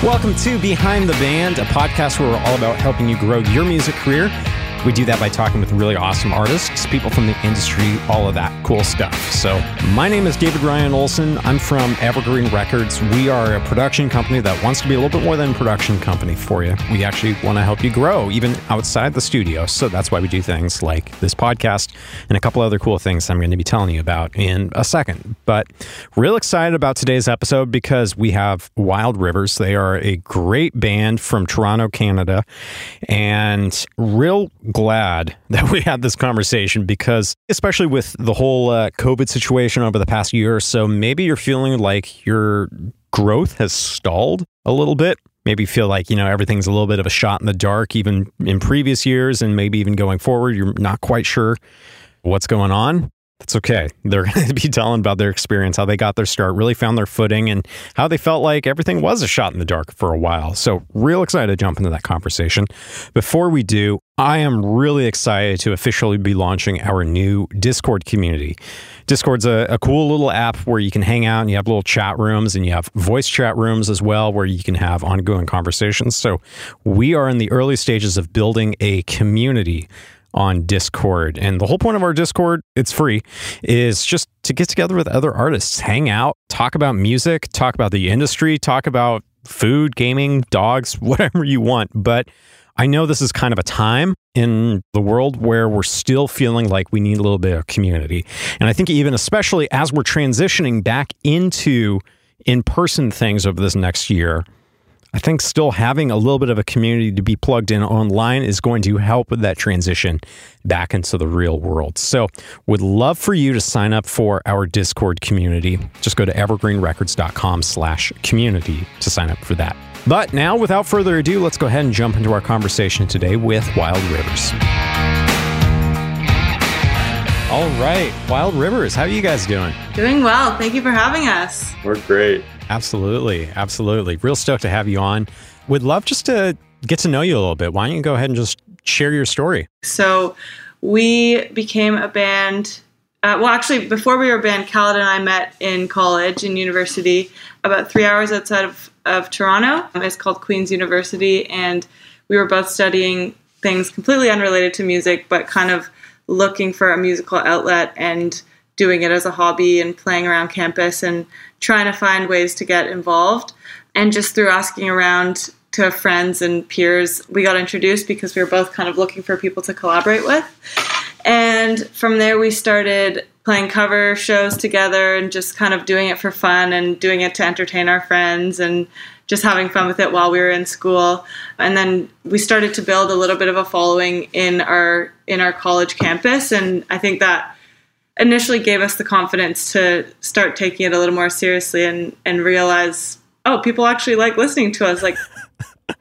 Welcome to Behind the Band, a podcast where we're all about helping you grow your music career. We do that by talking with really awesome artists, people from the industry, all of that cool stuff. So, my name is David Ryan Olson. I'm from Evergreen Records. We are a production company that wants to be a little bit more than a production company for you. We actually want to help you grow even outside the studio. So, that's why we do things like this podcast and a couple other cool things I'm going to be telling you about in a second. But, real excited about today's episode because we have Wild Rivers. They are a great band from Toronto, Canada, and real glad that we had this conversation because, especially with the whole uh, COVID situation over the past year or so, maybe you're feeling like your growth has stalled a little bit. Maybe feel like, you know, everything's a little bit of a shot in the dark, even in previous years, and maybe even going forward, you're not quite sure what's going on. That's okay. They're going to be telling about their experience, how they got their start, really found their footing, and how they felt like everything was a shot in the dark for a while. So, real excited to jump into that conversation. Before we do, I am really excited to officially be launching our new Discord community. Discord's a, a cool little app where you can hang out and you have little chat rooms and you have voice chat rooms as well where you can have ongoing conversations. So, we are in the early stages of building a community on Discord. And the whole point of our Discord, it's free, is just to get together with other artists, hang out, talk about music, talk about the industry, talk about food, gaming, dogs, whatever you want. But I know this is kind of a time in the world where we're still feeling like we need a little bit of community. And I think even especially as we're transitioning back into in person things over this next year, I think still having a little bit of a community to be plugged in online is going to help with that transition back into the real world. So, would love for you to sign up for our Discord community. Just go to evergreenrecords.com/community to sign up for that. But now, without further ado, let's go ahead and jump into our conversation today with Wild Rivers. All right, Wild Rivers, how are you guys doing? Doing well. Thank you for having us. We're great. Absolutely. Absolutely. Real stoked to have you on. Would love just to get to know you a little bit. Why don't you go ahead and just share your story? So, we became a band. Uh, well, actually, before we were a band, Khalid and I met in college, in university, about three hours outside of, of Toronto. It's called Queen's University. And we were both studying things completely unrelated to music, but kind of looking for a musical outlet and doing it as a hobby and playing around campus and trying to find ways to get involved. And just through asking around to friends and peers, we got introduced because we were both kind of looking for people to collaborate with. And from there, we started playing cover shows together and just kind of doing it for fun and doing it to entertain our friends and just having fun with it while we were in school. And then we started to build a little bit of a following in our in our college campus and I think that initially gave us the confidence to start taking it a little more seriously and and realize oh people actually like listening to us like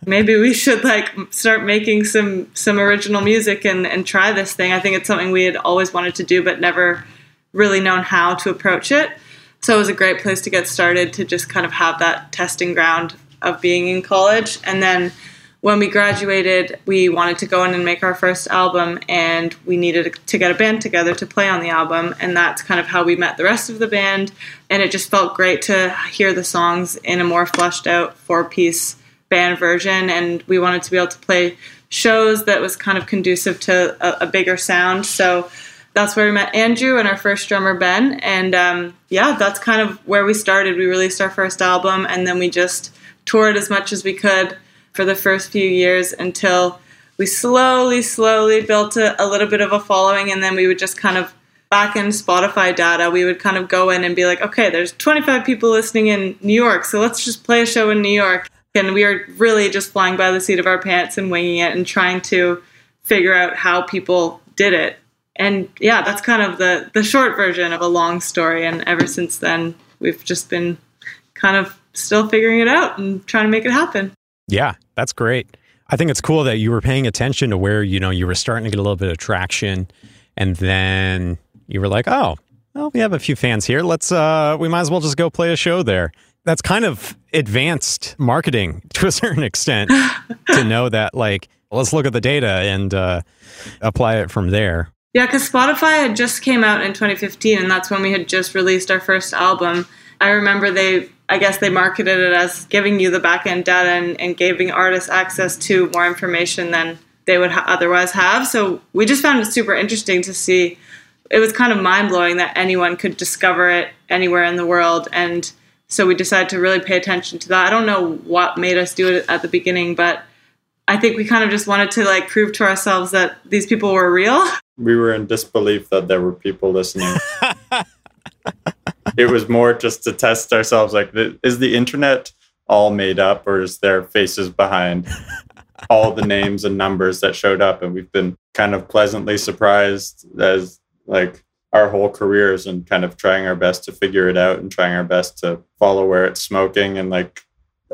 maybe we should like start making some some original music and and try this thing i think it's something we had always wanted to do but never really known how to approach it so it was a great place to get started to just kind of have that testing ground of being in college and then when we graduated, we wanted to go in and make our first album, and we needed to get a band together to play on the album. And that's kind of how we met the rest of the band. And it just felt great to hear the songs in a more fleshed out four piece band version. And we wanted to be able to play shows that was kind of conducive to a, a bigger sound. So that's where we met Andrew and our first drummer, Ben. And um, yeah, that's kind of where we started. We released our first album, and then we just toured as much as we could for the first few years until we slowly, slowly built a, a, little bit of a following, and then we would just kind of back in Spotify data, we would kind of go in and be like, okay, there's 25 people listening in New York, so let's just play a show in New York. And we are really just flying by the seat of our pants and winging it and trying to figure out how people did it. And yeah, that's kind of the the short version of a long story. And ever since then, we've just been kind of still figuring it out and trying to make it happen. Yeah, that's great. I think it's cool that you were paying attention to where, you know, you were starting to get a little bit of traction and then you were like, "Oh, well, we have a few fans here. Let's uh we might as well just go play a show there." That's kind of advanced marketing to a certain extent to know that like let's look at the data and uh apply it from there. Yeah, cuz Spotify had just came out in 2015 and that's when we had just released our first album I remember they, I guess they marketed it as giving you the back end data and, and giving artists access to more information than they would ha- otherwise have. So we just found it super interesting to see. It was kind of mind blowing that anyone could discover it anywhere in the world. And so we decided to really pay attention to that. I don't know what made us do it at the beginning, but I think we kind of just wanted to like prove to ourselves that these people were real. We were in disbelief that there were people listening. it was more just to test ourselves like is the internet all made up or is there faces behind all the names and numbers that showed up and we've been kind of pleasantly surprised as like our whole careers and kind of trying our best to figure it out and trying our best to follow where it's smoking and like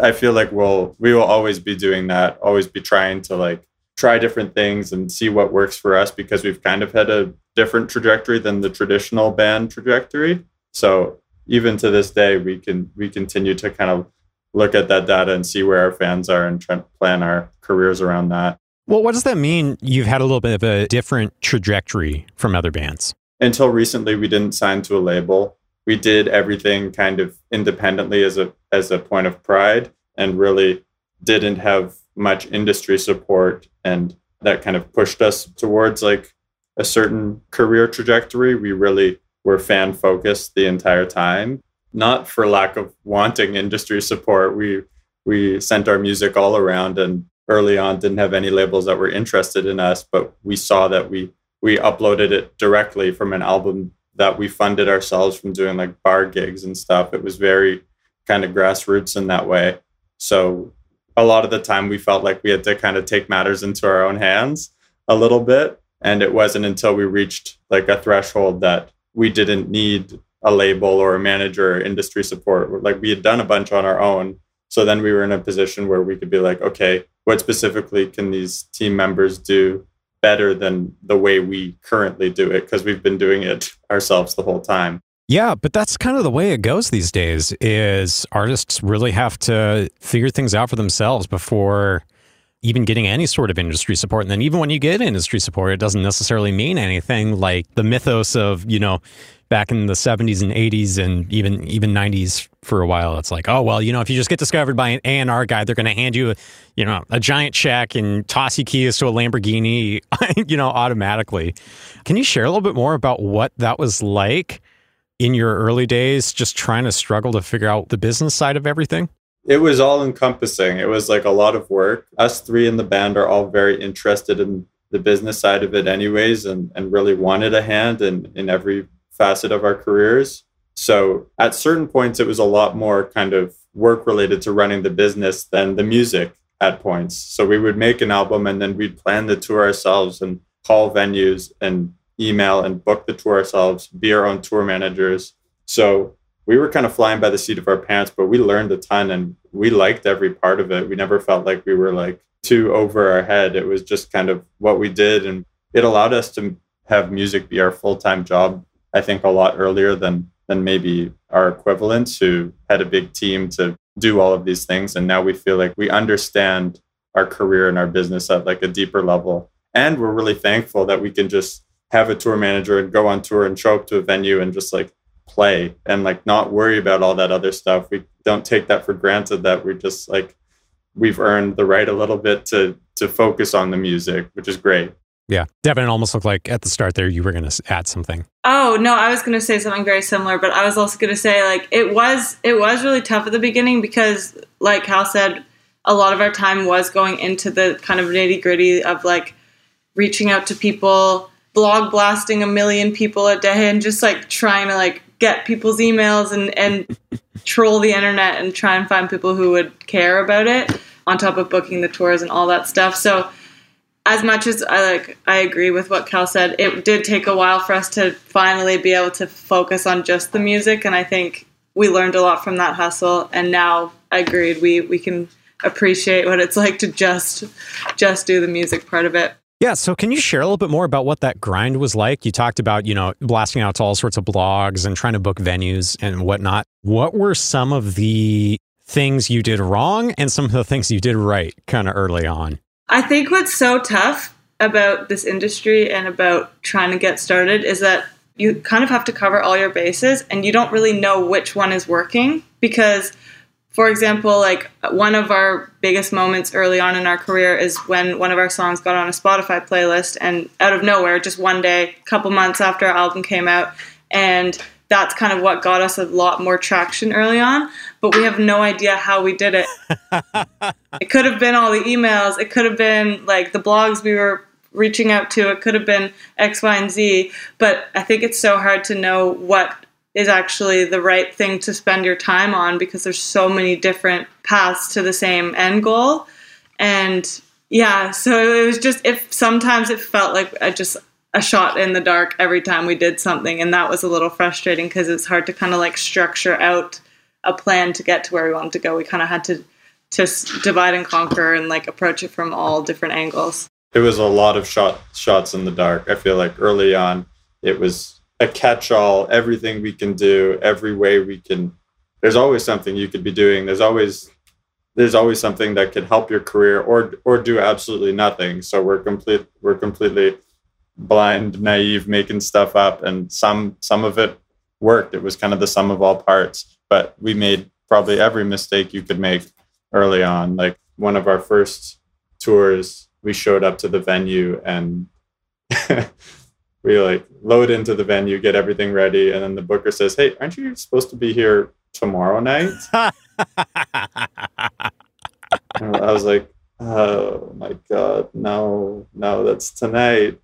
I feel like we'll we will always be doing that, always be trying to like try different things and see what works for us because we've kind of had a different trajectory than the traditional band trajectory. So even to this day, we can we continue to kind of look at that data and see where our fans are and try to plan our careers around that. Well, what does that mean? You've had a little bit of a different trajectory from other bands. Until recently, we didn't sign to a label. We did everything kind of independently as a as a point of pride, and really didn't have much industry support, and that kind of pushed us towards like a certain career trajectory. We really were fan focused the entire time not for lack of wanting industry support. We we sent our music all around and early on didn't have any labels that were interested in us, but we saw that we we uploaded it directly from an album that we funded ourselves from doing like bar gigs and stuff. It was very kind of grassroots in that way. So a lot of the time we felt like we had to kind of take matters into our own hands a little bit. And it wasn't until we reached like a threshold that we didn't need a label or a manager or industry support. Like we had done a bunch on our own. So then we were in a position where we could be like, okay, what specifically can these team members do better than the way we currently do it? Because we've been doing it ourselves the whole time. Yeah, but that's kind of the way it goes these days is artists really have to figure things out for themselves before even getting any sort of industry support. And then even when you get industry support, it doesn't necessarily mean anything like the mythos of, you know, back in the 70s and 80s and even even 90s for a while it's like oh well you know if you just get discovered by an A&R guy they're going to hand you you know a giant check and toss you keys to a Lamborghini you know automatically. Can you share a little bit more about what that was like in your early days just trying to struggle to figure out the business side of everything? It was all encompassing. It was like a lot of work. Us three in the band are all very interested in the business side of it anyways and, and really wanted a hand in, in every facet of our careers. So at certain points, it was a lot more kind of work related to running the business than the music at points. So we would make an album and then we'd plan the tour ourselves and call venues and email and book the tour ourselves, be our own tour managers. So we were kind of flying by the seat of our pants, but we learned a ton and we liked every part of it. We never felt like we were like too over our head. It was just kind of what we did. And it allowed us to have music be our full time job I think a lot earlier than than maybe our equivalents who had a big team to do all of these things. And now we feel like we understand our career and our business at like a deeper level. And we're really thankful that we can just have a tour manager and go on tour and show up to a venue and just like play and like not worry about all that other stuff. We don't take that for granted that we're just like we've earned the right a little bit to to focus on the music, which is great. Yeah. Devan, it almost looked like at the start there you were going to add something. Oh, no, I was going to say something very similar, but I was also going to say like it was it was really tough at the beginning because like Hal said a lot of our time was going into the kind of nitty-gritty of like reaching out to people, blog blasting a million people a day and just like trying to like get people's emails and and troll the internet and try and find people who would care about it on top of booking the tours and all that stuff. So as much as I like I agree with what Cal said, it did take a while for us to finally be able to focus on just the music and I think we learned a lot from that hustle and now I agreed we we can appreciate what it's like to just just do the music part of it. Yeah, so can you share a little bit more about what that grind was like? You talked about, you know, blasting out to all sorts of blogs and trying to book venues and whatnot. What were some of the things you did wrong and some of the things you did right kind of early on? I think what's so tough about this industry and about trying to get started is that you kind of have to cover all your bases and you don't really know which one is working because for example, like one of our biggest moments early on in our career is when one of our songs got on a Spotify playlist and out of nowhere, just one day, a couple months after our album came out, and that's kind of what got us a lot more traction early on. But we have no idea how we did it. it could have been all the emails, it could have been like the blogs we were reaching out to, it could have been X, Y, and Z. But I think it's so hard to know what is actually the right thing to spend your time on because there's so many different paths to the same end goal. And yeah, so it was just if sometimes it felt like a, just a shot in the dark every time we did something and that was a little frustrating because it's hard to kind of like structure out a plan to get to where we wanted to go. We kind of had to to divide and conquer and like approach it from all different angles. It was a lot of shot shots in the dark. I feel like early on it was a catch-all everything we can do every way we can there's always something you could be doing there's always there's always something that could help your career or or do absolutely nothing so we're complete we're completely blind naive making stuff up and some some of it worked it was kind of the sum of all parts but we made probably every mistake you could make early on like one of our first tours we showed up to the venue and we like load into the venue, get everything ready, and then the booker says, "Hey, aren't you supposed to be here tomorrow night?" I was like, "Oh my god, no, no, that's tonight."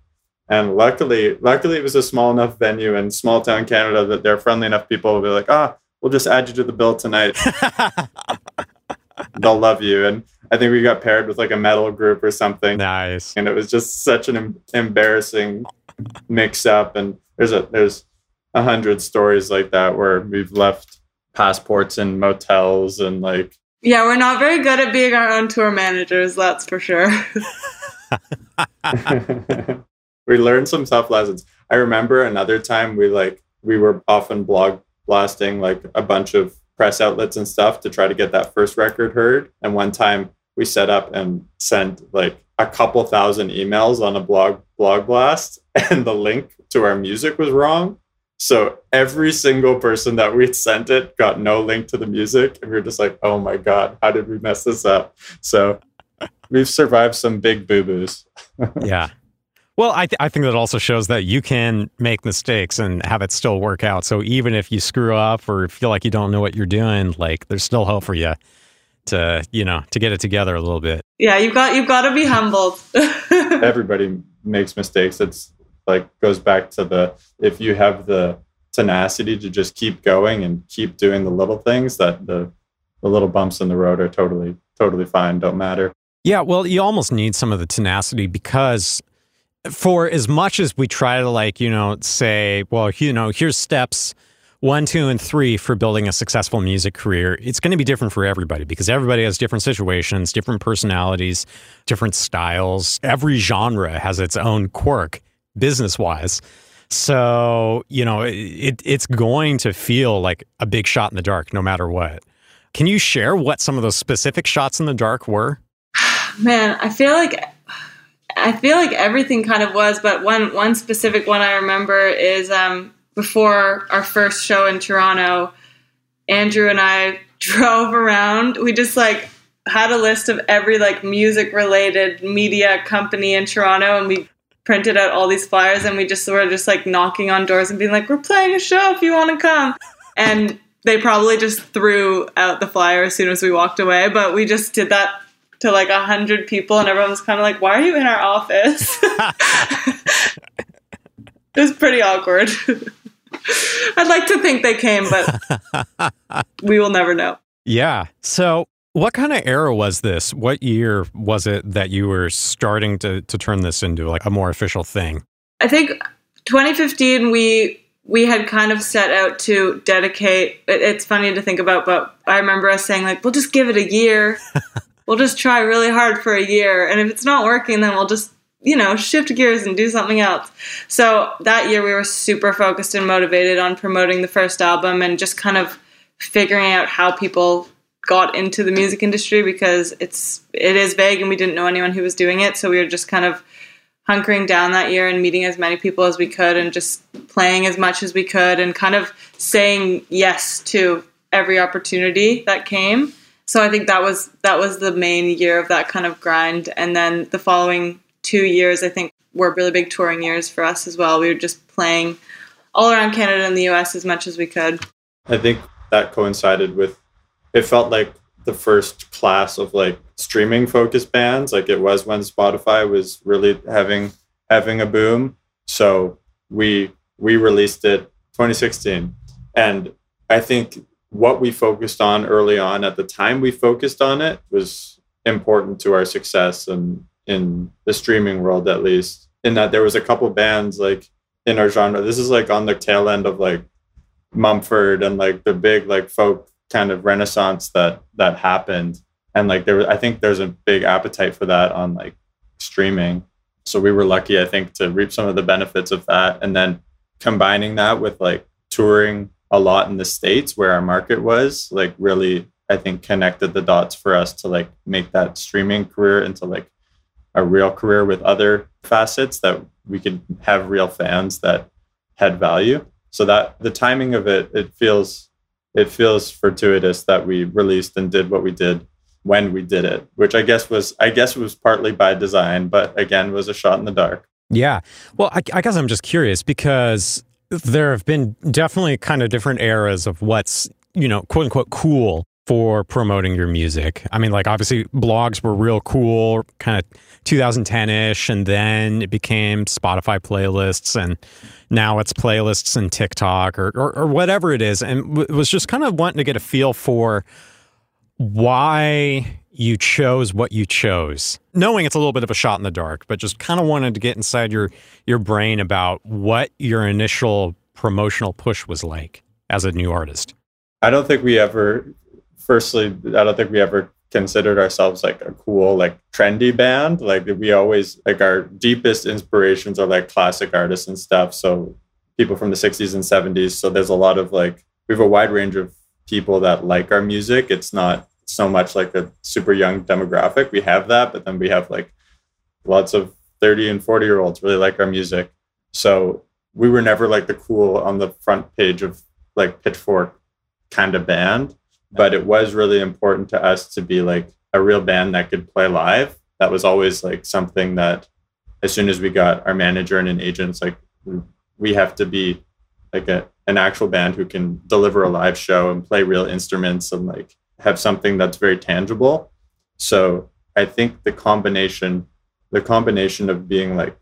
And luckily, luckily, it was a small enough venue in small town Canada that they're friendly enough people will be like, "Ah, we'll just add you to the bill tonight." They'll love you, and I think we got paired with like a metal group or something. Nice. And it was just such an em- embarrassing mix up and there's a there's a hundred stories like that where we've left passports in motels and like yeah we're not very good at being our own tour managers that's for sure we learned some tough lessons i remember another time we like we were often blog blasting like a bunch of press outlets and stuff to try to get that first record heard. And one time we set up and sent like a couple thousand emails on a blog blog blast and the link to our music was wrong. So every single person that we sent it got no link to the music and we were just like oh my god how did we mess this up? So we've survived some big boo-boos. Yeah well I, th- I think that also shows that you can make mistakes and have it still work out. So even if you screw up or feel like you don't know what you're doing like there's still hope for you to you know to get it together a little bit. Yeah you've got you've got to be humbled. Everybody makes mistakes. It's like goes back to the if you have the tenacity to just keep going and keep doing the little things that the the little bumps in the road are totally totally fine. Don't matter. Yeah well you almost need some of the tenacity because for as much as we try to like you know say well you know here's steps one, two, and three for building a successful music career, it's going to be different for everybody because everybody has different situations, different personalities, different styles. Every genre has its own quirk business wise. So, you know, it, it's going to feel like a big shot in the dark no matter what. Can you share what some of those specific shots in the dark were? Man, I feel like I feel like everything kind of was, but one one specific one I remember is um, before our first show in Toronto, Andrew and I drove around. We just like had a list of every like music related media company in Toronto and we printed out all these flyers and we just were just like knocking on doors and being like, We're playing a show if you want to come. And they probably just threw out the flyer as soon as we walked away, but we just did that to like a hundred people and everyone was kind of like, Why are you in our office? it was pretty awkward. I'd like to think they came, but we will never know. Yeah. So, what kind of era was this? What year was it that you were starting to to turn this into like a more official thing? I think 2015 we we had kind of set out to dedicate it's funny to think about but I remember us saying like we'll just give it a year. We'll just try really hard for a year and if it's not working then we'll just you know, shift gears and do something else. So that year we were super focused and motivated on promoting the first album and just kind of figuring out how people got into the music industry because it's it is vague and we didn't know anyone who was doing it. So we were just kind of hunkering down that year and meeting as many people as we could and just playing as much as we could and kind of saying yes to every opportunity that came. So I think that was that was the main year of that kind of grind and then the following 2 years I think were really big touring years for us as well. We were just playing all around Canada and the US as much as we could. I think that coincided with it felt like the first class of like streaming focused bands like it was when Spotify was really having having a boom so we we released it 2016 and I think what we focused on early on at the time we focused on it was important to our success and in the streaming world at least in that there was a couple bands like in our genre. This is like on the tail end of like Mumford and like the big like folk kind of renaissance that that happened. And like there was i think there's a big appetite for that on like streaming. So we were lucky i think to reap some of the benefits of that. And then combining that with like touring a lot in the states where our market was like really i think connected the dots for us to like make that streaming career into like a real career with other facets that we could have real fans that had value so that the timing of it it feels it feels fortuitous that we released and did what we did when we did it, which I guess was I guess was partly by design, but again was a shot in the dark. Yeah. Well, I, I guess I'm just curious because there have been definitely kind of different eras of what's you know quote unquote cool for promoting your music. I mean, like obviously blogs were real cool, kind of 2010ish, and then it became Spotify playlists, and now it's playlists and TikTok or or, or whatever it is, and w- was just kind of wanting to get a feel for why you chose what you chose. Knowing it's a little bit of a shot in the dark but just kind of wanted to get inside your your brain about what your initial promotional push was like as a new artist. I don't think we ever firstly i don't think we ever considered ourselves like a cool like trendy band. Like we always like our deepest inspirations are like classic artists and stuff. So people from the 60s and 70s so there's a lot of like we have a wide range of people that like our music. It's not so much like a super young demographic we have that but then we have like lots of 30 and 40 year olds really like our music so we were never like the cool on the front page of like pitchfork kind of band but it was really important to us to be like a real band that could play live. That was always like something that as soon as we got our manager and an agent, it's like we have to be like a, an actual band who can deliver a live show and play real instruments and like have something that's very tangible. So I think the combination, the combination of being like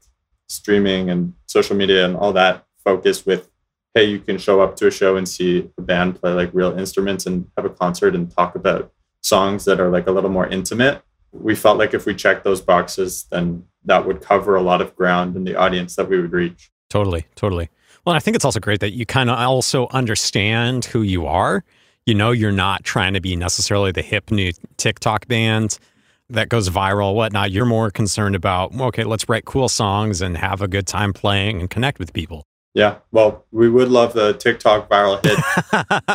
streaming and social media and all that focus with hey, you can show up to a show and see a band play like real instruments and have a concert and talk about songs that are like a little more intimate. We felt like if we checked those boxes, then that would cover a lot of ground in the audience that we would reach. Totally, totally. Well, I think it's also great that you kind of also understand who you are. You know, you're not trying to be necessarily the hip new TikTok band that goes viral, whatnot. You're more concerned about, okay, let's write cool songs and have a good time playing and connect with people. Yeah, well, we would love the TikTok viral hit.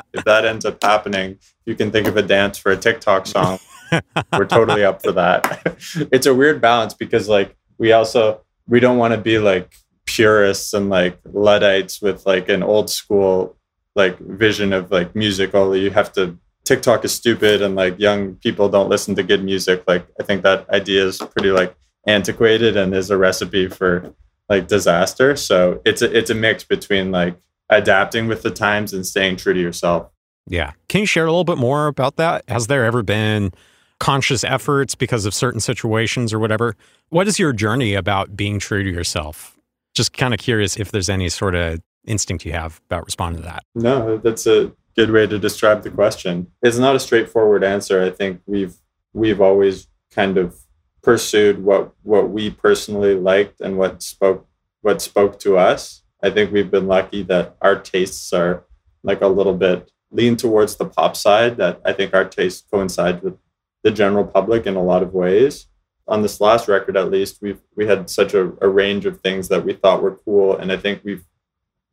if that ends up happening, you can think of a dance for a TikTok song. We're totally up for that. it's a weird balance because like we also we don't want to be like purists and like luddites with like an old school like vision of like music only you have to TikTok is stupid and like young people don't listen to good music. Like I think that idea is pretty like antiquated and is a recipe for like disaster. So it's a it's a mix between like adapting with the times and staying true to yourself. Yeah. Can you share a little bit more about that? Has there ever been conscious efforts because of certain situations or whatever? What is your journey about being true to yourself? Just kind of curious if there's any sort of instinct you have about responding to that. No, that's a good way to describe the question. It's not a straightforward answer. I think we've we've always kind of pursued what what we personally liked and what spoke what spoke to us. I think we've been lucky that our tastes are like a little bit lean towards the pop side that I think our tastes coincide with the general public in a lot of ways. On this last record at least, we've we had such a, a range of things that we thought were cool. And I think we've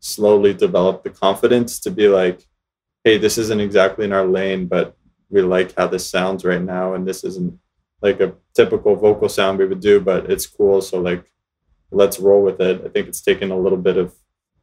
slowly develop the confidence to be like, hey, this isn't exactly in our lane, but we like how this sounds right now and this isn't like a typical vocal sound we would do, but it's cool. So like let's roll with it. I think it's taken a little bit of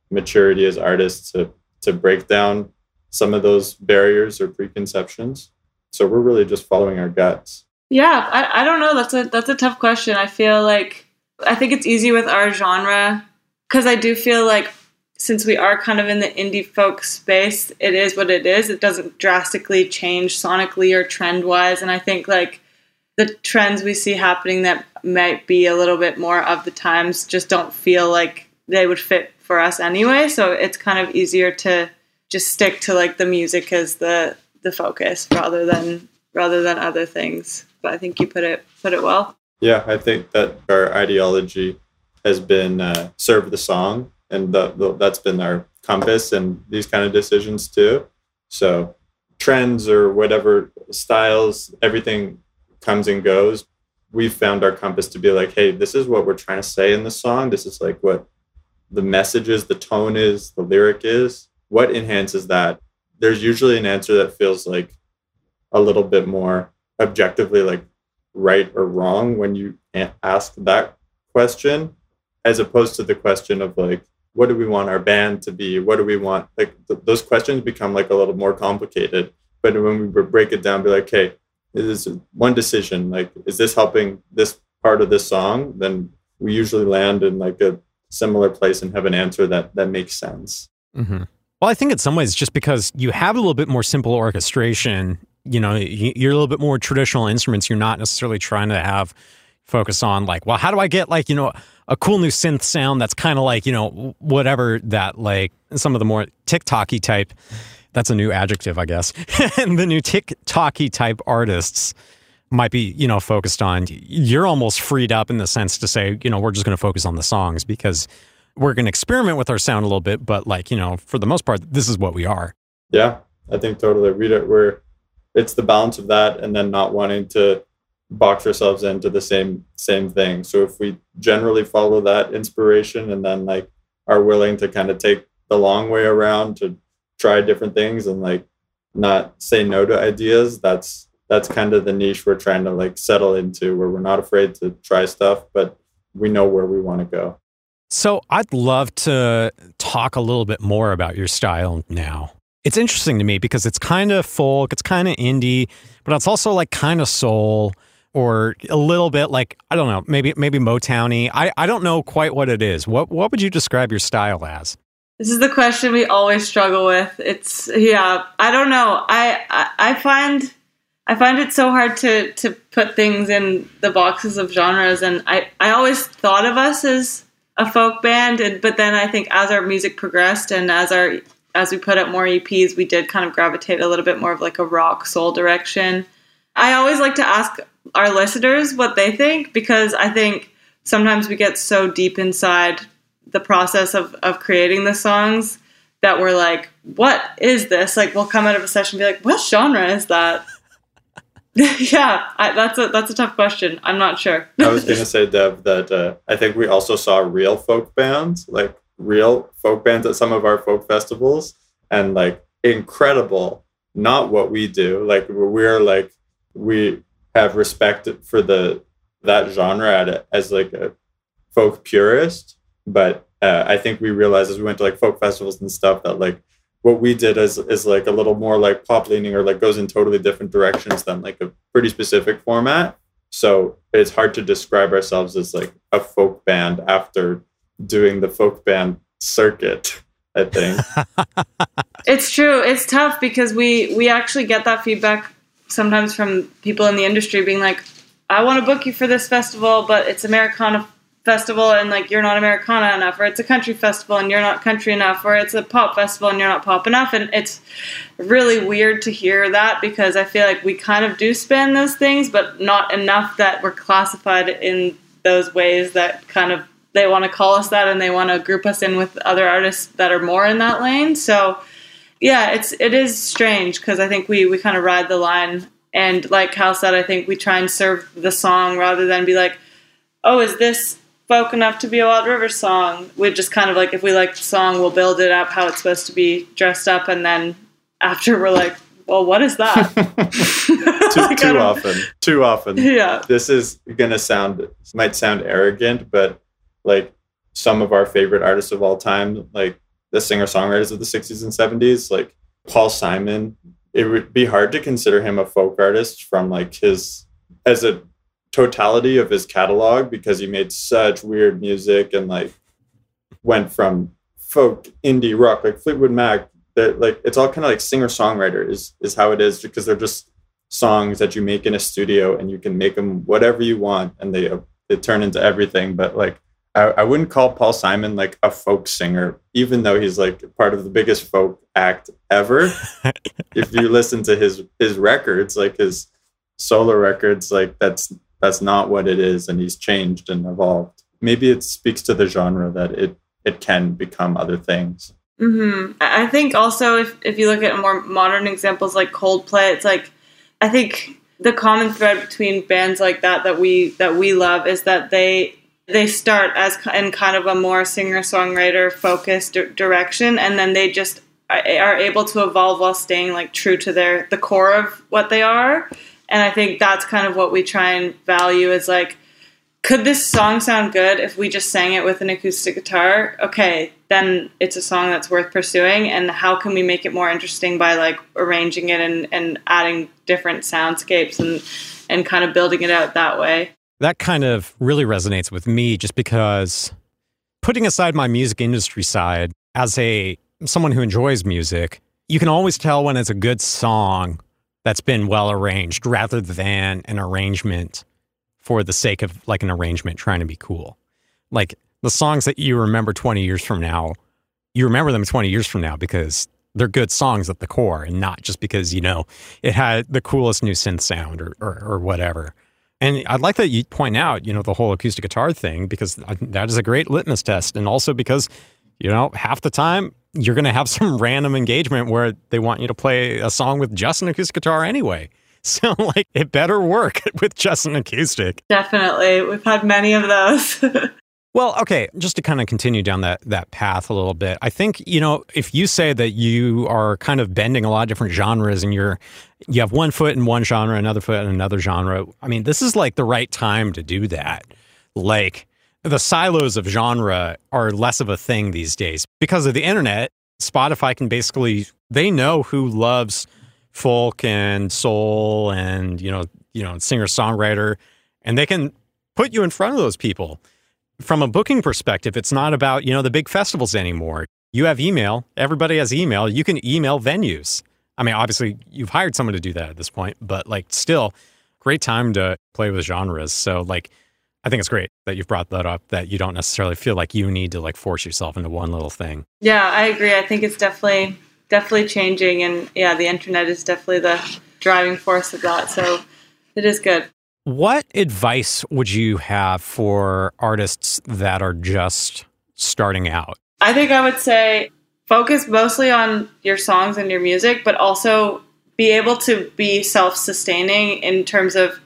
maturity as artists to to break down some of those barriers or preconceptions. So we're really just following our guts. Yeah, I, I don't know. That's a that's a tough question. I feel like I think it's easy with our genre because I do feel like since we are kind of in the indie folk space, it is what it is. It doesn't drastically change sonically or trend wise. And I think like the trends we see happening that might be a little bit more of the times just don't feel like they would fit for us anyway. So it's kind of easier to just stick to like the music as the the focus rather than rather than other things. But I think you put it put it well. Yeah, I think that our ideology has been uh, serve the song and the, the, that's been our compass and these kind of decisions too. So trends or whatever styles, everything comes and goes. We've found our compass to be like, hey, this is what we're trying to say in the song. This is like what the message is, the tone is, the lyric is. What enhances that? There's usually an answer that feels like a little bit more objectively like right or wrong when you ask that question as opposed to the question of like what do we want our band to be? What do we want? Like th- those questions become like a little more complicated. But when we break it down be like okay is one decision. Like is this helping this part of this song? Then we usually land in like a similar place and have an answer that that makes sense. Mm-hmm. well i think in some ways just because you have a little bit more simple orchestration you know you're a little bit more traditional instruments you're not necessarily trying to have focus on like well how do i get like you know a cool new synth sound that's kind of like you know whatever that like some of the more TikToky type. That's a new adjective, I guess. and the new TikToky type artists might be you know focused on. You're almost freed up in the sense to say you know we're just going to focus on the songs because we're going to experiment with our sound a little bit, but like you know for the most part this is what we are. Yeah, I think totally. We we're it's the balance of that and then not wanting to box ourselves into the same same thing. So if we generally follow that inspiration and then like are willing to kind of take the long way around to try different things and like not say no to ideas, that's that's kind of the niche we're trying to like settle into where we're not afraid to try stuff, but we know where we want to go. So I'd love to talk a little bit more about your style now. It's interesting to me because it's kind of folk, it's kind of indie, but it's also like kind of soul or a little bit like I don't know, maybe maybe Motowny. I, I don't know quite what it is. What what would you describe your style as? This is the question we always struggle with. It's yeah, I don't know. I, I I, find I find it so hard to to put things in the boxes of genres and I I always thought of us as a folk band and but then I think as our music progressed and as our as we put out more EPs, we did kind of gravitate a little bit more of like a rock soul direction. I always like to ask our listeners what they think because I think sometimes we get so deep inside the process of, of creating the songs that we're like, what is this? Like, we'll come out of a session and be like, what genre is that? yeah, I, that's a that's a tough question. I'm not sure. I was gonna say, Deb, that uh, I think we also saw real folk bands, like real folk bands at some of our folk festivals, and like incredible. Not what we do. Like we're like we have respect for the that genre as like a folk purist, but uh, I think we realized as we went to like folk festivals and stuff that like what we did is is like a little more like pop leaning or like goes in totally different directions than like a pretty specific format. So it's hard to describe ourselves as like a folk band after doing the folk band circuit. I think it's true. It's tough because we we actually get that feedback sometimes from people in the industry being like, I want to book you for this festival, but it's Americana festival and like you're not Americana enough, or it's a country festival and you're not country enough, or it's a pop festival and you're not pop enough. And it's really weird to hear that because I feel like we kind of do span those things, but not enough that we're classified in those ways that kind of they want to call us that and they want to group us in with other artists that are more in that lane. So yeah, it's it is strange because I think we we kind of ride the line, and like Cal said, I think we try and serve the song rather than be like, oh, is this folk enough to be a Wild River song? We just kind of like if we like the song, we'll build it up how it's supposed to be dressed up, and then after we're like, well, what is that? too, like, too often, too often. Yeah, this is gonna sound might sound arrogant, but like some of our favorite artists of all time, like the singer songwriters of the 60s and 70s, like Paul Simon. It would be hard to consider him a folk artist from like his as a totality of his catalog because he made such weird music and like went from folk indie rock like Fleetwood Mac that like it's all kind of like singer songwriter is is how it is because they're just songs that you make in a studio and you can make them whatever you want and they they turn into everything but like I, I wouldn't call Paul Simon like a folk singer even though he's like part of the biggest folk act ever. If you listen to his his records like his solo records like that's that's not what it is and he's changed and evolved. Maybe it speaks to the genre that it it can become other things. Hmm I think also if, if you look at more modern examples like Coldplay, it's like I think the common thread between bands like that that we that we love is that they they start as in kind of a more singer songwriter focused di- direction, and then they just uh, are able to evolve while staying like true to their the core of what they are. And I think that's kind of what we try and value is like could this song sound good if we just sang it with an acoustic guitar? Okay, then it's a song that's worth pursuing. And how can we make it more interesting by like arranging it and, and adding different soundscapes and and kind of building it out that way? That kind of really resonates with me just because putting aside my music industry side, as a someone who enjoys music, you can always tell when it's a good song that's been well arranged rather than an arrangement for the sake of like an arrangement trying to be cool. Like the songs that you remember 20 years from now, you remember them 20 years from now because they're good songs at the core and not just because, you know, it had the coolest new synth sound or, or, or whatever. And I'd like that you point out, you know, the whole acoustic guitar thing because that is a great litmus test. And also because, you know, half the time you're going to have some random engagement where they want you to play a song with just an acoustic guitar anyway. So like it better work with just an acoustic. Definitely. We've had many of those. Well, okay, just to kind of continue down that that path a little bit. I think, you know, if you say that you are kind of bending a lot of different genres and you're you have one foot in one genre, another foot in another genre, I mean, this is like the right time to do that. Like the silos of genre are less of a thing these days because of the internet. Spotify can basically they know who loves folk and soul and you know you know singer songwriter and they can put you in front of those people from a booking perspective it's not about you know the big festivals anymore you have email everybody has email you can email venues i mean obviously you've hired someone to do that at this point but like still great time to play with genres so like I think it's great that you've brought that up that you don't necessarily feel like you need to like force yourself into one little thing. Yeah, I agree. I think it's definitely definitely changing, and yeah, the internet is definitely the driving force of that. So it is good. What advice would you have for artists that are just starting out? I think I would say focus mostly on your songs and your music, but also be able to be self sustaining in terms of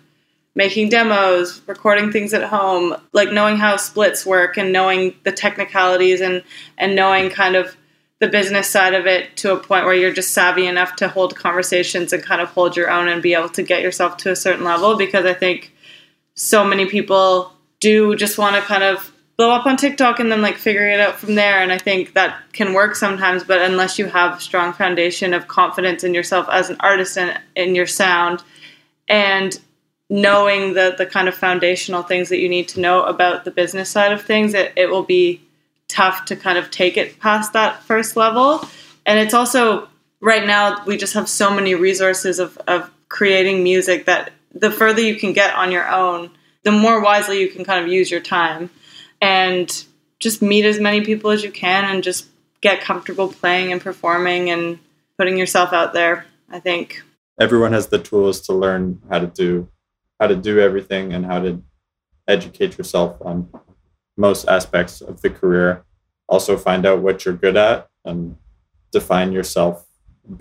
making demos, recording things at home, like knowing how splits work and knowing the technicalities and, and knowing kind of the business side of it to a point where you're just savvy enough to hold conversations and kind of hold your own and be able to get yourself to a certain level? Because I think so many people do just want to kind of blow up on TikTok and then like figure it out from there and I think that can work sometimes but unless you have a strong foundation of confidence in yourself as an artist and in your sound and knowing the the kind of foundational things that you need to know about the business side of things it, it will be tough to kind of take it past that first level. And it's also right now we just have so many resources of, of creating music that the further you can get on your own, the more wisely you can kind of use your time and just meet as many people as you can and just get comfortable playing and performing and putting yourself out there. I think everyone has the tools to learn how to do how to do everything and how to educate yourself on most aspects of the career. Also, find out what you're good at and define yourself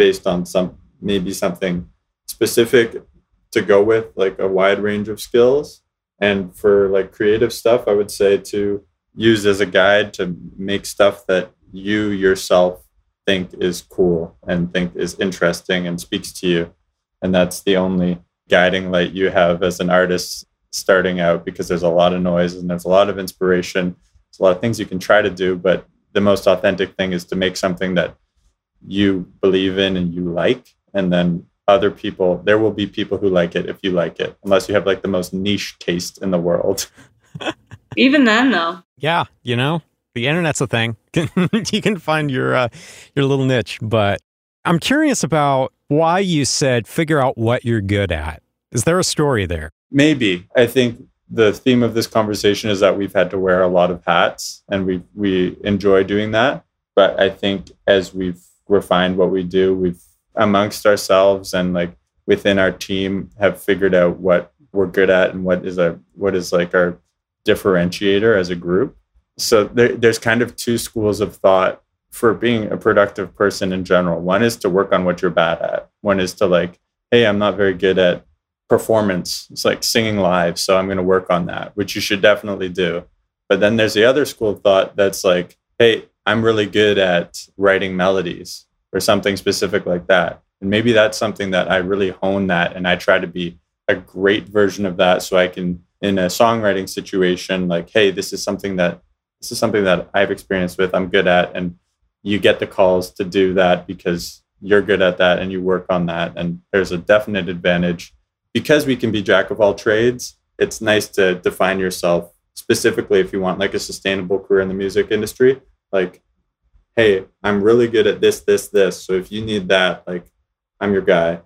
based on some maybe something specific to go with, like a wide range of skills. And for like creative stuff, I would say to use as a guide to make stuff that you yourself think is cool and think is interesting and speaks to you. And that's the only guiding light you have as an artist starting out because there's a lot of noise and there's a lot of inspiration there's a lot of things you can try to do, but the most authentic thing is to make something that you believe in and you like, and then other people, there will be people who like it if you like it, unless you have like the most niche taste in the world. Even then, though. Yeah, you know, the internet's a thing. you can find your uh, your little niche, but I'm curious about why you said figure out what you're good at. Is there a story there? Maybe. I think the theme of this conversation is that we've had to wear a lot of hats and we we enjoy doing that. But I think as we've refined what we do, we've amongst ourselves and like within our team have figured out what we're good at and what is a what is like our differentiator as a group. So there, there's kind of two schools of thought for being a productive person in general. One is to work on what you're bad at. One is to like, hey, I'm not very good at performance. It's like singing live, so I'm going to work on that, which you should definitely do. But then there's the other school of thought that's like, hey, I'm really good at writing melodies or something specific like that. And maybe that's something that I really hone that and I try to be a great version of that so I can in a songwriting situation like hey this is something that this is something that I've experienced with I'm good at and you get the calls to do that because you're good at that and you work on that and there's a definite advantage because we can be jack of all trades it's nice to define yourself specifically if you want like a sustainable career in the music industry like hey i'm really good at this this this so if you need that like i'm your guy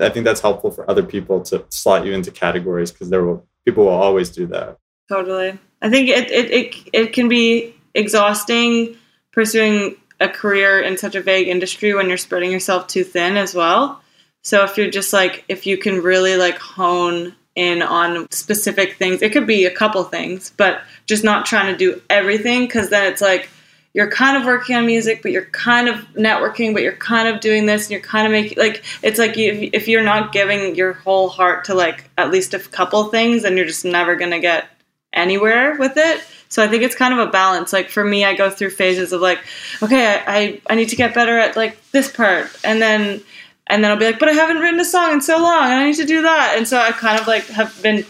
i think that's helpful for other people to slot you into categories because there will people will always do that Totally. I think it, it, it, it can be exhausting pursuing a career in such a vague industry when you're spreading yourself too thin as well. So if you're just like, if you can really like hone in on specific things, it could be a couple things, but just not trying to do everything because then it's like you're kind of working on music, but you're kind of networking, but you're kind of doing this and you're kind of making like it's like you, if you're not giving your whole heart to like at least a couple things, then you're just never gonna get anywhere with it. So I think it's kind of a balance. Like for me, I go through phases of like, okay, I, I need to get better at like this part, and then and then I'll be like, but I haven't written a song in so long, and I need to do that. And so I kind of like have been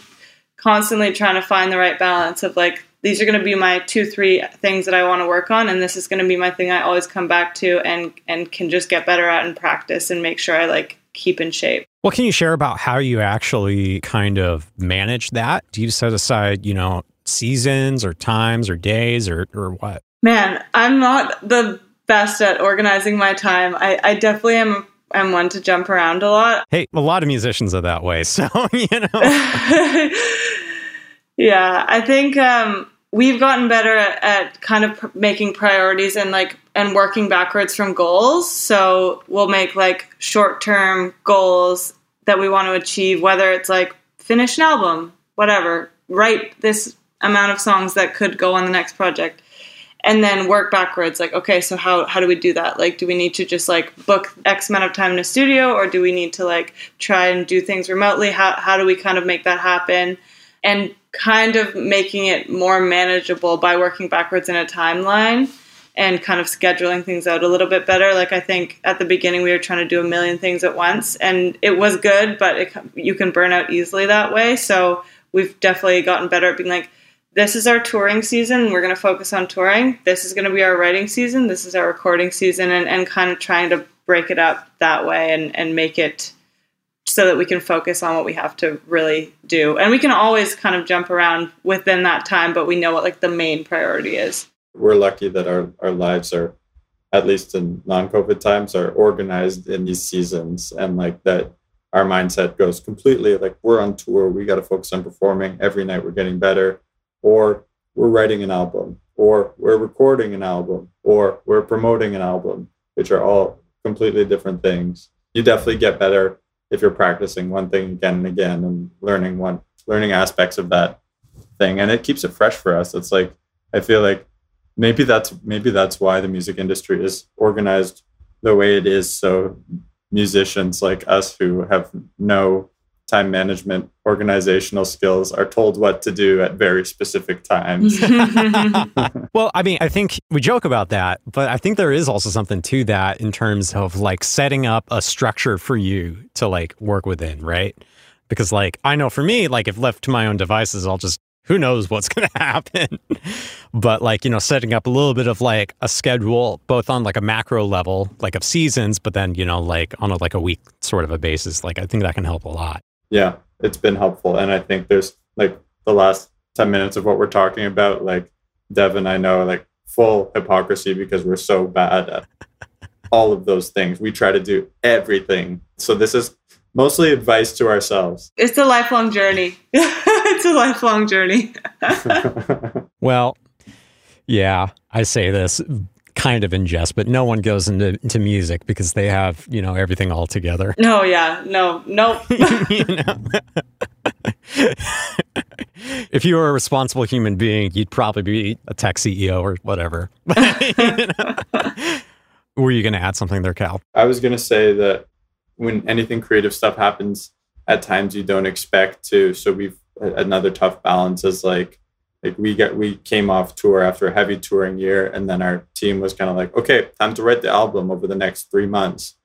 constantly trying to find the right balance of like these are going to be my two three things that I want to work on, and this is going to be my thing I always come back to and and can just get better at and practice and make sure I like keep in shape. What can you share about how you actually kind of manage that? Do you set aside, you know, seasons or times or days or, or what? Man, I'm not the best at organizing my time. I, I definitely am am one to jump around a lot. Hey, a lot of musicians are that way. So, you know. yeah, I think um, we've gotten better at, at kind of pr- making priorities and like and working backwards from goals. So we'll make like short term goals that we want to achieve, whether it's like finish an album, whatever, write this amount of songs that could go on the next project. And then work backwards, like, okay, so how, how do we do that? Like, do we need to just like book X amount of time in a studio, or do we need to like try and do things remotely? How, how do we kind of make that happen? And kind of making it more manageable by working backwards in a timeline and kind of scheduling things out a little bit better. Like I think at the beginning we were trying to do a million things at once, and it was good, but it, you can burn out easily that way. So we've definitely gotten better at being like, this is our touring season. We're going to focus on touring. This is going to be our writing season. This is our recording season, and, and kind of trying to break it up that way and, and make it so that we can focus on what we have to really do. And we can always kind of jump around within that time, but we know what like the main priority is we're lucky that our, our lives are at least in non-covid times are organized in these seasons and like that our mindset goes completely like we're on tour we got to focus on performing every night we're getting better or we're writing an album or we're recording an album or we're promoting an album which are all completely different things. You definitely get better if you're practicing one thing again and again and learning one learning aspects of that thing. And it keeps it fresh for us. It's like i feel like maybe that's maybe that's why the music industry is organized the way it is. So musicians like us who have no time management organizational skills are told what to do at very specific times well i mean i think we joke about that but i think there is also something to that in terms of like setting up a structure for you to like work within right because like i know for me like if left to my own devices i'll just who knows what's going to happen. but like, you know, setting up a little bit of like a schedule, both on like a macro level, like of seasons, but then, you know, like on a, like a week sort of a basis, like I think that can help a lot. Yeah, it's been helpful. And I think there's like the last 10 minutes of what we're talking about, like Devan, I know like full hypocrisy because we're so bad at all of those things. We try to do everything. So this is mostly advice to ourselves. It's a lifelong journey. it's a lifelong journey. well, yeah, I say this kind of in jest, but no one goes into, into music because they have, you know, everything all together. No, yeah, no, nope. you know? if you were a responsible human being, you'd probably be a tech CEO or whatever. you know? Were you going to add something there, Cal? I was going to say that when anything creative stuff happens, at times you don't expect to. So we've another tough balance is like like we get we came off tour after a heavy touring year, and then our team was kind of like, okay, time to write the album over the next three months.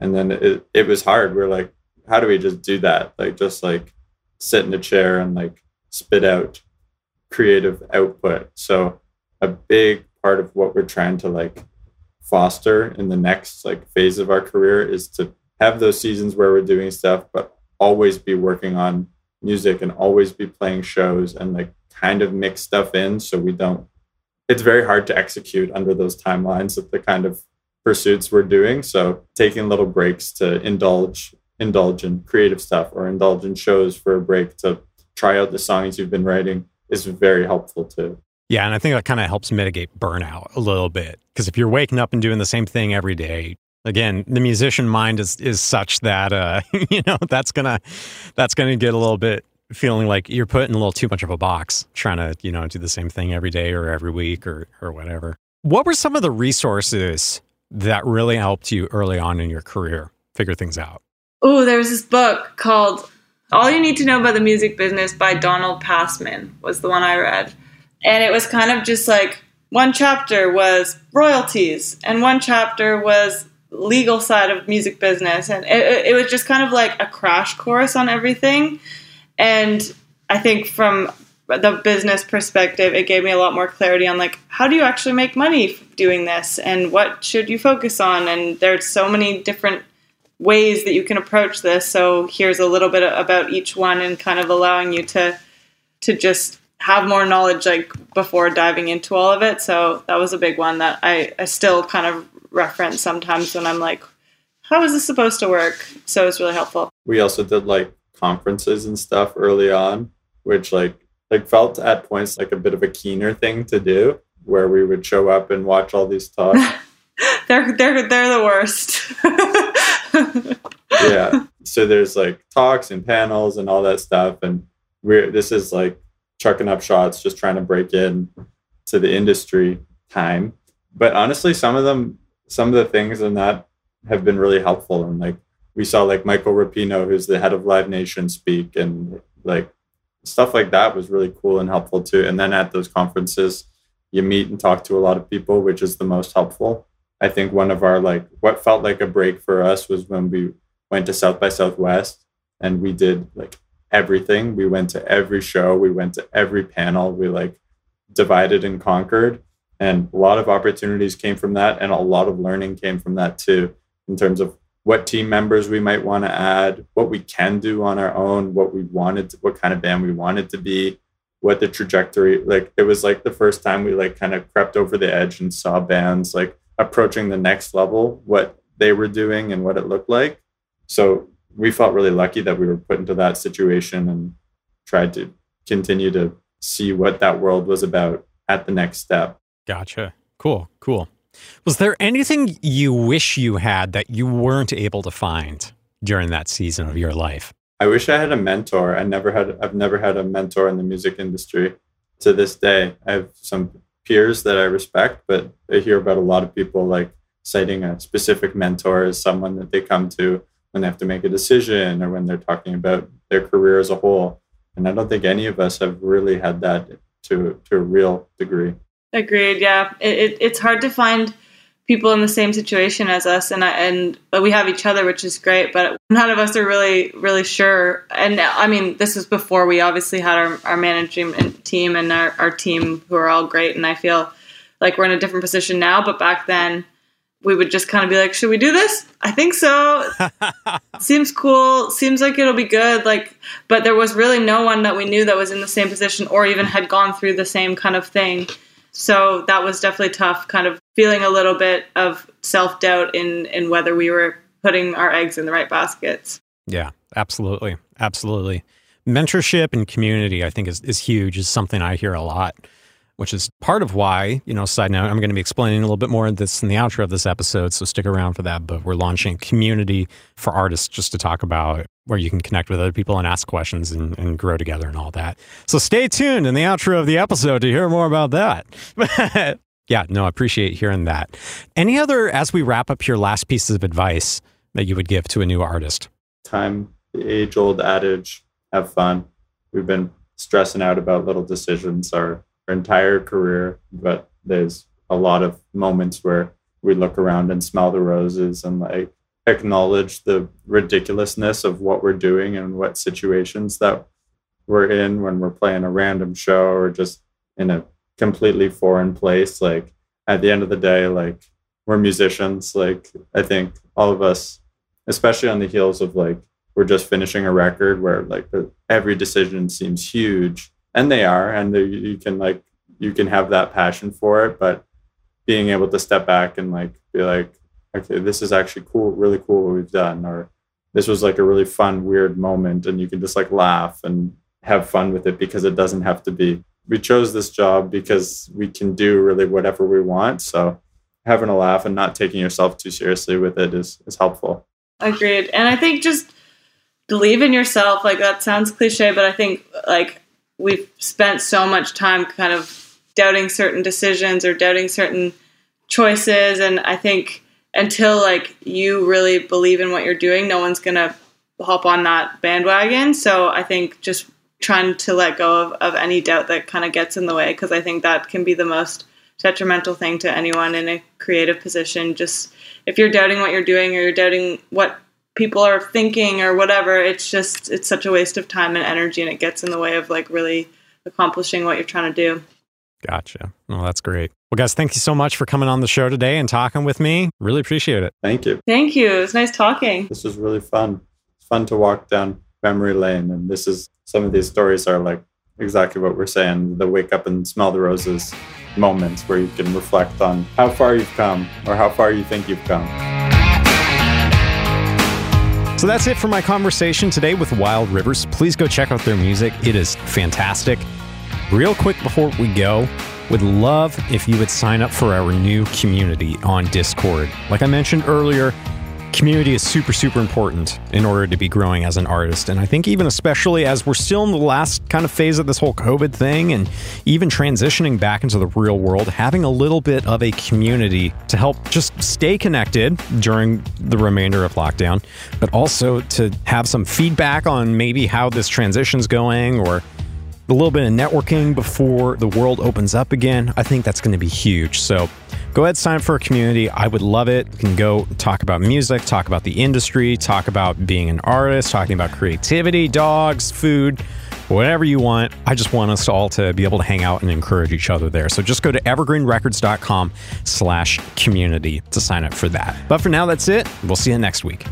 And then it it was hard. We we're like, how do we just do that? Like just like sit in a chair and like spit out creative output. So a big part of what we're trying to like foster in the next like phase of our career is to have those seasons where we're doing stuff, but always be working on music and always be playing shows and like kind of mix stuff in so we don't it's very hard to execute under those timelines of the kind of pursuits we're doing. So taking little breaks to indulge indulge in creative stuff or indulge in shows for a break to try out the songs you've been writing is very helpful too. Yeah and i think that kind of helps mitigate burnout a little bit because if you're waking up and doing the same thing every day again the musician mind is is such that uh you know that's gonna that's gonna get a little bit feeling like you're put in a little too much of a box trying to you know do the same thing every day or every week or or whatever. What were some of the resources that really helped you early on in your career figure things out? Oh there was this book called all you need to know about the music business by donald passman was the one i read. And it was kind of just like one chapter was royalties and one chapter was legal side of music business. And it, it was just kind of like a crash course on everything and i think from the business perspective it gave me a lot more clarity on like how do you actually make money doing this and what should you focus on and there's so many different ways that you can approach this so here's a little bit about each one and kind of allowing you to to just have more knowledge like before diving into all of it so that was a big one that i, I still kind of reference sometimes when I'm like, how is this supposed to work? So it's really helpful. We also did like conferences and stuff early on, which like like felt at points like a bit of a keener thing to do, where we would show up and watch all these talks. they're they're they're the worst. yeah. So there's like talks and panels and all that stuff, and we're this is like chucking up shots, just trying to break in to the industry time. But honestly, some of them some of the things in that have been really helpful. And like we saw like Michael Rapino, who's the head of Live Nation, speak, and like stuff like that was really cool and helpful too. And then at those conferences, you meet and talk to a lot of people, which is the most helpful. I think one of our like what felt like a break for us was when we went to South by Southwest and we did like everything. We went to every show, we went to every panel, we like divided and conquered. And a lot of opportunities came from that, and a lot of learning came from that too, in terms of what team members we might want to add, what we can do on our own, what we wanted, to, what kind of band we wanted to be, what the trajectory. Like it was like the first time we like kind of crept over the edge and saw bands like approaching the next level, what they were doing and what it looked like. So we felt really lucky that we were put into that situation and tried to continue to see what that world was about at the next step. Gotcha. Cool. Cool. Was there anything you wish you had that you weren't able to find during that season of your life? I wish I had a mentor. I never had I've never had a mentor in the music industry to this day. I have some peers that I respect, but I hear about a lot of people like citing a specific mentor as someone that they come to when they have to make a decision or when they're talking about their career as a whole. And I don't think any of us have really had that to to a real degree. Agreed. Yeah, it, it, it's hard to find people in the same situation as us and I, and we have each other which is great but none of us are really really sure. And i mean this was before we obviously had our, our management team and our, our team who are all great and i feel like we're in a different position now but back then we would just kind of be like should we do this? I think so. Seems cool. Seems like it'll be good like but there was really no one that we knew that was in the same position or even had gone through the same kind of thing so that was definitely tough kind of feeling a little bit of self doubt in in whether we were putting our eggs in the right baskets. Yeah, absolutely, absolutely. Mentorship and community, I think, is is huge. Is something I hear a lot, which is part of why you know. Side note: I'm going to be explaining a little bit more of this in the outro of this episode, so stick around for that. But we're launching community for artists just to talk about where you can connect with other people and ask questions and, and grow together and all that. So stay tuned in the outro of the episode to hear more about that. Yeah, no, I appreciate hearing that. Any other, as we wrap up here, last pieces of advice that you would give to a new artist? Time, the age old adage, have fun. We've been stressing out about little decisions our entire career, but there's a lot of moments where we look around and smell the roses and like acknowledge the ridiculousness of what we're doing and what situations that we're in when we're playing a random show or just in a completely foreign place. Like at the end of the day like we're musicians. Like i think all of us especially on the heels of like we're just finishing a record where like every decision seems huge and they are and you can like you can have that passion for it but being able to step back and like be like okay this is actually cool really cool what we've done or this was like a really fun weird moment and you can just like laugh and have fun with it because it doesn't have to be we chose this job because we can do really whatever we want. So having a laugh and not taking yourself too seriously with it is is helpful. Agreed. And I think just believe in yourself. Like that sounds cliche, but I think like we've spent so much time kind of doubting certain decisions or doubting certain choices and I think until like you really believe in what you're doing, no one's going to hop on that bandwagon. So I think just trying to let go of, of any doubt that kind of gets in the way because I think that can be the most detrimental thing to anyone in a creative position. Just if you're doubting what you're doing or you're doubting what people are thinking or whatever, it's just it's such a waste of time and energy and it gets in the way of like really accomplishing what you're trying to do. Gotcha. Well, that's great. Well, guys, thank you so much for coming on the show today and talking with me. Really appreciate it. Thank you. Thank you. It was nice talking. This was really fun. It's fun to walk down memory lane. And this is some of these stories are like exactly what we're saying the wake up and smell the roses moments where you can reflect on how far you've come or how far you think you've come. So that's it for my conversation today with Wild Rivers. Please go check out their music, it is fantastic. Real quick before we go, would love if you would sign up for our new community on Discord. Like I mentioned earlier, community is super, super important in order to be growing as an artist. And I think, even especially as we're still in the last kind of phase of this whole COVID thing and even transitioning back into the real world, having a little bit of a community to help just stay connected during the remainder of lockdown, but also to have some feedback on maybe how this transition's going or a little bit of networking before the world opens up again, I think that's going to be huge. So go ahead, sign up for a community. I would love it. You can go talk about music, talk about the industry, talk about being an artist, talking about creativity, dogs, food, whatever you want. I just want us all to be able to hang out and encourage each other there. So just go to evergreenrecords.com slash community to sign up for that. But for now, that's it. We'll see you next week.